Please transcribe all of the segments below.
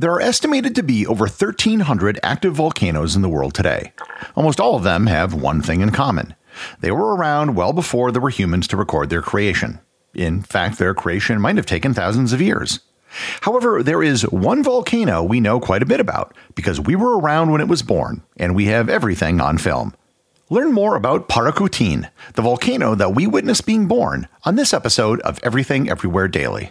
There are estimated to be over 1,300 active volcanoes in the world today. Almost all of them have one thing in common. They were around well before there were humans to record their creation. In fact, their creation might have taken thousands of years. However, there is one volcano we know quite a bit about because we were around when it was born, and we have everything on film. Learn more about Paricutin, the volcano that we witnessed being born, on this episode of Everything Everywhere Daily.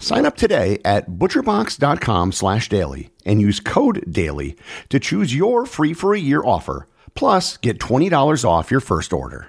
Sign up today at butcherbox.com slash daily and use code DAILY to choose your free for a year offer. Plus, get $20 off your first order.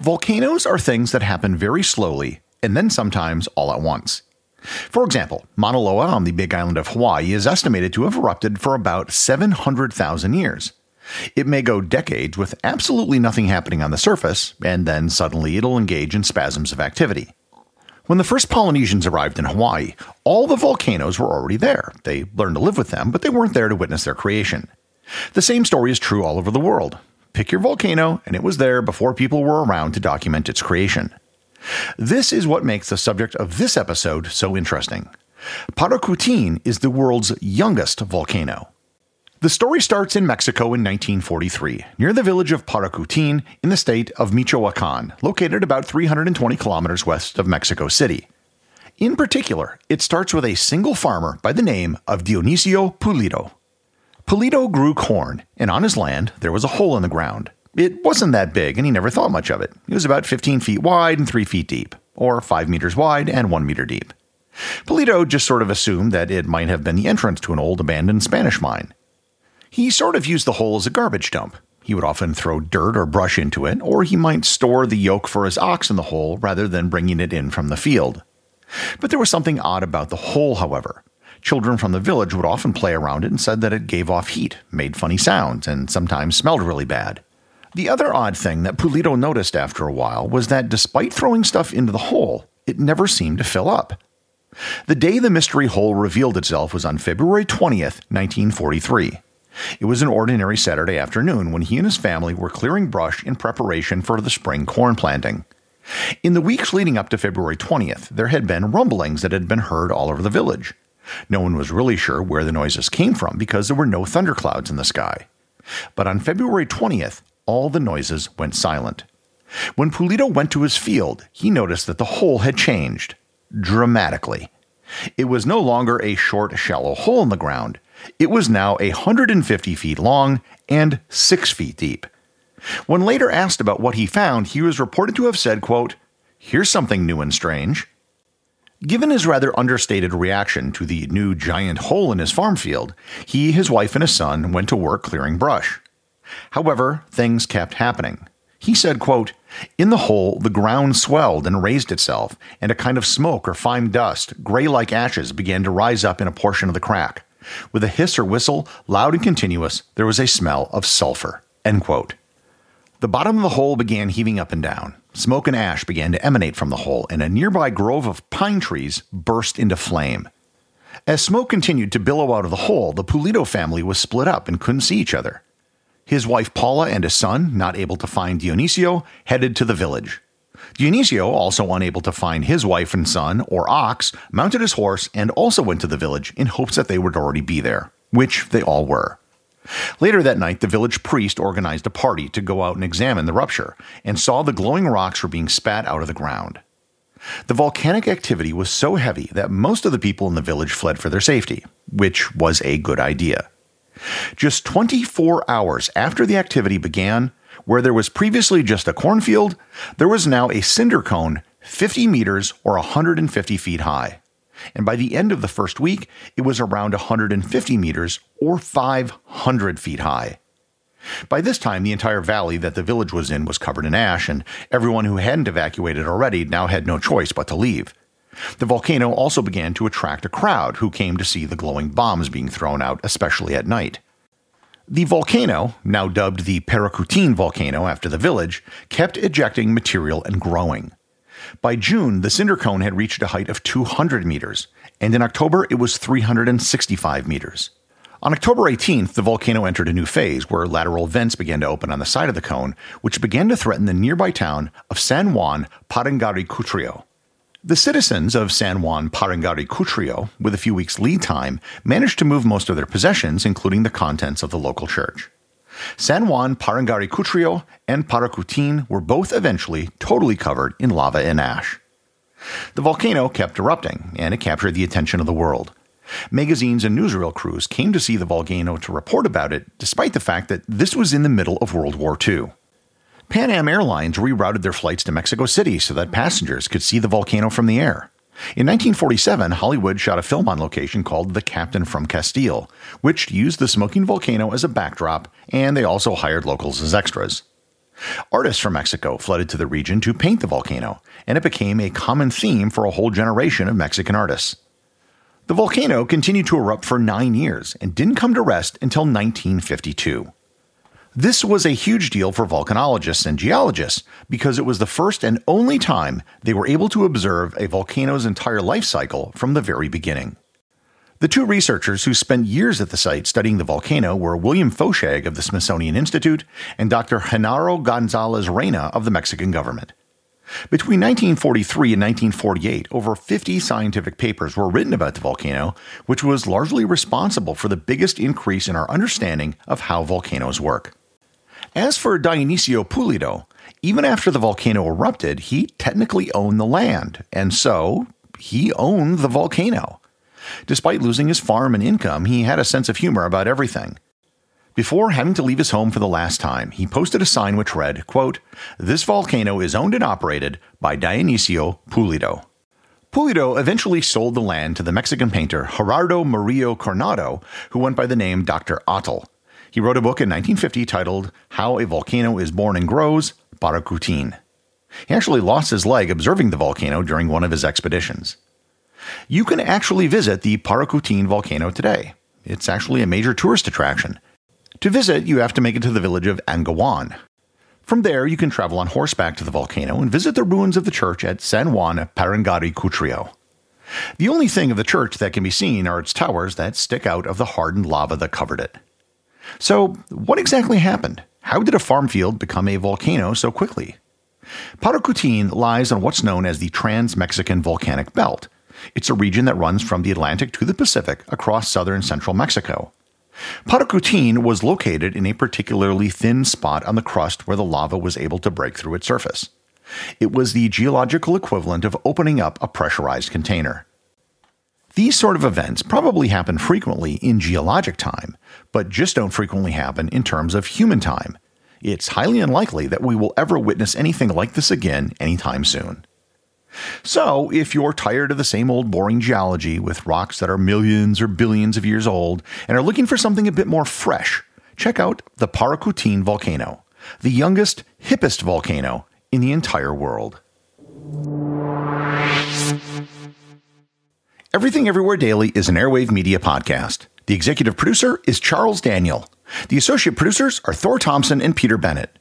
Volcanoes are things that happen very slowly and then sometimes all at once. For example, Mauna Loa on the Big Island of Hawaii is estimated to have erupted for about 700,000 years. It may go decades with absolutely nothing happening on the surface, and then suddenly it'll engage in spasms of activity. When the first Polynesians arrived in Hawaii, all the volcanoes were already there. They learned to live with them, but they weren't there to witness their creation. The same story is true all over the world. Pick your volcano, and it was there before people were around to document its creation. This is what makes the subject of this episode so interesting. Paricutin is the world's youngest volcano. The story starts in Mexico in 1943, near the village of Paricutin in the state of Michoacan, located about 320 kilometers west of Mexico City. In particular, it starts with a single farmer by the name of Dionisio Pulido. Pulido grew corn, and on his land there was a hole in the ground. It wasn't that big, and he never thought much of it. It was about 15 feet wide and 3 feet deep, or 5 meters wide and 1 meter deep. Pulido just sort of assumed that it might have been the entrance to an old abandoned Spanish mine. He sort of used the hole as a garbage dump. He would often throw dirt or brush into it, or he might store the yoke for his ox in the hole rather than bringing it in from the field. But there was something odd about the hole, however. Children from the village would often play around it and said that it gave off heat, made funny sounds, and sometimes smelled really bad. The other odd thing that Pulido noticed after a while was that despite throwing stuff into the hole, it never seemed to fill up. The day the mystery hole revealed itself was on February 20th, 1943. It was an ordinary Saturday afternoon when he and his family were clearing brush in preparation for the spring corn planting. In the weeks leading up to February 20th, there had been rumblings that had been heard all over the village. No one was really sure where the noises came from because there were no thunderclouds in the sky. But on February 20th, all the noises went silent. When Pulido went to his field, he noticed that the hole had changed dramatically. It was no longer a short, shallow hole in the ground. It was now 150 feet long and 6 feet deep. When later asked about what he found, he was reported to have said, quote, Here's something new and strange. Given his rather understated reaction to the new giant hole in his farm field, he, his wife, and his son went to work clearing brush. However, things kept happening. He said, quote, In the hole, the ground swelled and raised itself, and a kind of smoke or fine dust, gray like ashes, began to rise up in a portion of the crack. With a hiss or whistle, loud and continuous, there was a smell of sulfur. End quote. The bottom of the hole began heaving up and down. Smoke and ash began to emanate from the hole, and a nearby grove of pine trees burst into flame. As smoke continued to billow out of the hole, the Pulido family was split up and couldn't see each other. His wife Paula and his son, not able to find Dionisio, headed to the village. Dionisio, also unable to find his wife and son, or ox, mounted his horse and also went to the village in hopes that they would already be there, which they all were. Later that night, the village priest organized a party to go out and examine the rupture and saw the glowing rocks were being spat out of the ground. The volcanic activity was so heavy that most of the people in the village fled for their safety, which was a good idea. Just 24 hours after the activity began, where there was previously just a cornfield, there was now a cinder cone 50 meters or 150 feet high. And by the end of the first week, it was around 150 meters or 500 feet high. By this time, the entire valley that the village was in was covered in ash, and everyone who hadn't evacuated already now had no choice but to leave. The volcano also began to attract a crowd who came to see the glowing bombs being thrown out, especially at night. The volcano, now dubbed the Paricutin volcano after the village, kept ejecting material and growing. By June, the cinder cone had reached a height of 200 meters, and in October it was 365 meters. On October 18th, the volcano entered a new phase where lateral vents began to open on the side of the cone, which began to threaten the nearby town of San Juan Parangaricutiro. The citizens of San Juan Parangaricutiro, with a few weeks' lead time, managed to move most of their possessions, including the contents of the local church. San Juan Parangaricutiro and Paricutin were both eventually totally covered in lava and ash. The volcano kept erupting, and it captured the attention of the world. Magazines and newsreel crews came to see the volcano to report about it, despite the fact that this was in the middle of World War II. Pan Am Airlines rerouted their flights to Mexico City so that passengers could see the volcano from the air. In 1947, Hollywood shot a film on location called The Captain from Castile, which used the smoking volcano as a backdrop, and they also hired locals as extras. Artists from Mexico flooded to the region to paint the volcano, and it became a common theme for a whole generation of Mexican artists. The volcano continued to erupt for nine years and didn't come to rest until 1952. This was a huge deal for volcanologists and geologists because it was the first and only time they were able to observe a volcano's entire life cycle from the very beginning. The two researchers who spent years at the site studying the volcano were William Foshag of the Smithsonian Institute and Dr. Genaro Gonzalez Reyna of the Mexican government. Between 1943 and 1948, over 50 scientific papers were written about the volcano, which was largely responsible for the biggest increase in our understanding of how volcanoes work. As for Dionisio Pulido, even after the volcano erupted, he technically owned the land, and so he owned the volcano. Despite losing his farm and income, he had a sense of humor about everything. Before having to leave his home for the last time, he posted a sign which read, quote, This volcano is owned and operated by Dionisio Pulido. Pulido eventually sold the land to the Mexican painter Gerardo Murillo Coronado, who went by the name Dr. Atl. He wrote a book in 1950 titled How a Volcano is Born and Grows, Paricutin. He actually lost his leg observing the volcano during one of his expeditions. You can actually visit the Paricutin volcano today. It's actually a major tourist attraction. To visit, you have to make it to the village of Angahuan. From there, you can travel on horseback to the volcano and visit the ruins of the church at San Juan Parangaricutiro. The only thing of the church that can be seen are its towers that stick out of the hardened lava that covered it. So, what exactly happened? How did a farm field become a volcano so quickly? Paricutin lies on what's known as the Trans Mexican Volcanic Belt. It's a region that runs from the Atlantic to the Pacific across southern central Mexico. Paricutin was located in a particularly thin spot on the crust where the lava was able to break through its surface. It was the geological equivalent of opening up a pressurized container. These sort of events probably happen frequently in geologic time, but just don't frequently happen in terms of human time. It's highly unlikely that we will ever witness anything like this again anytime soon. So, if you're tired of the same old boring geology with rocks that are millions or billions of years old and are looking for something a bit more fresh, check out the Paricutin volcano, the youngest, hippest volcano in the entire world. Everything Everywhere Daily is an Airwave Media Podcast. The executive producer is Charles Daniel. The associate producers are Thor Thompson and Peter Bennett.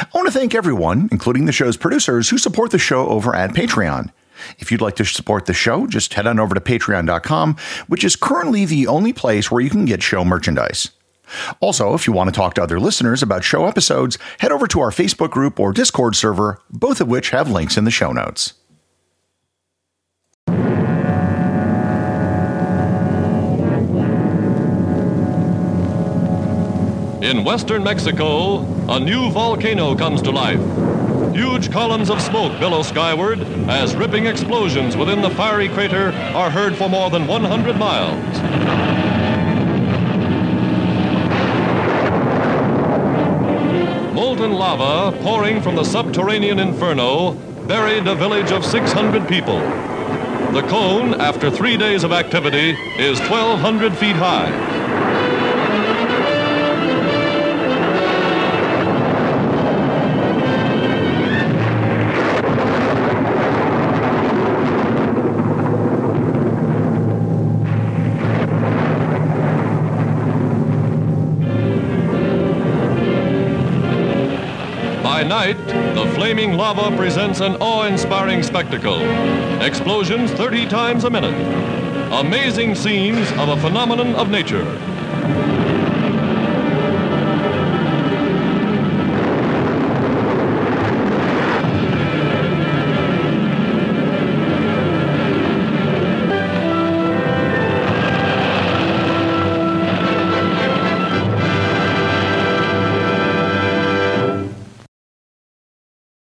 I want to thank everyone, including the show's producers, who support the show over at Patreon. If you'd like to support the show, just head on over to patreon.com, which is currently the only place where you can get show merchandise. Also, if you want to talk to other listeners about show episodes, head over to our Facebook group or Discord server, both of which have links in the show notes. In western Mexico, a new volcano comes to life. Huge columns of smoke billow skyward as ripping explosions within the fiery crater are heard for more than 100 miles. Molten lava pouring from the subterranean inferno buried a village of 600 people. The cone, after three days of activity, is 1,200 feet high. Night, the flaming lava presents an awe inspiring spectacle. Explosions 30 times a minute. Amazing scenes of a phenomenon of nature.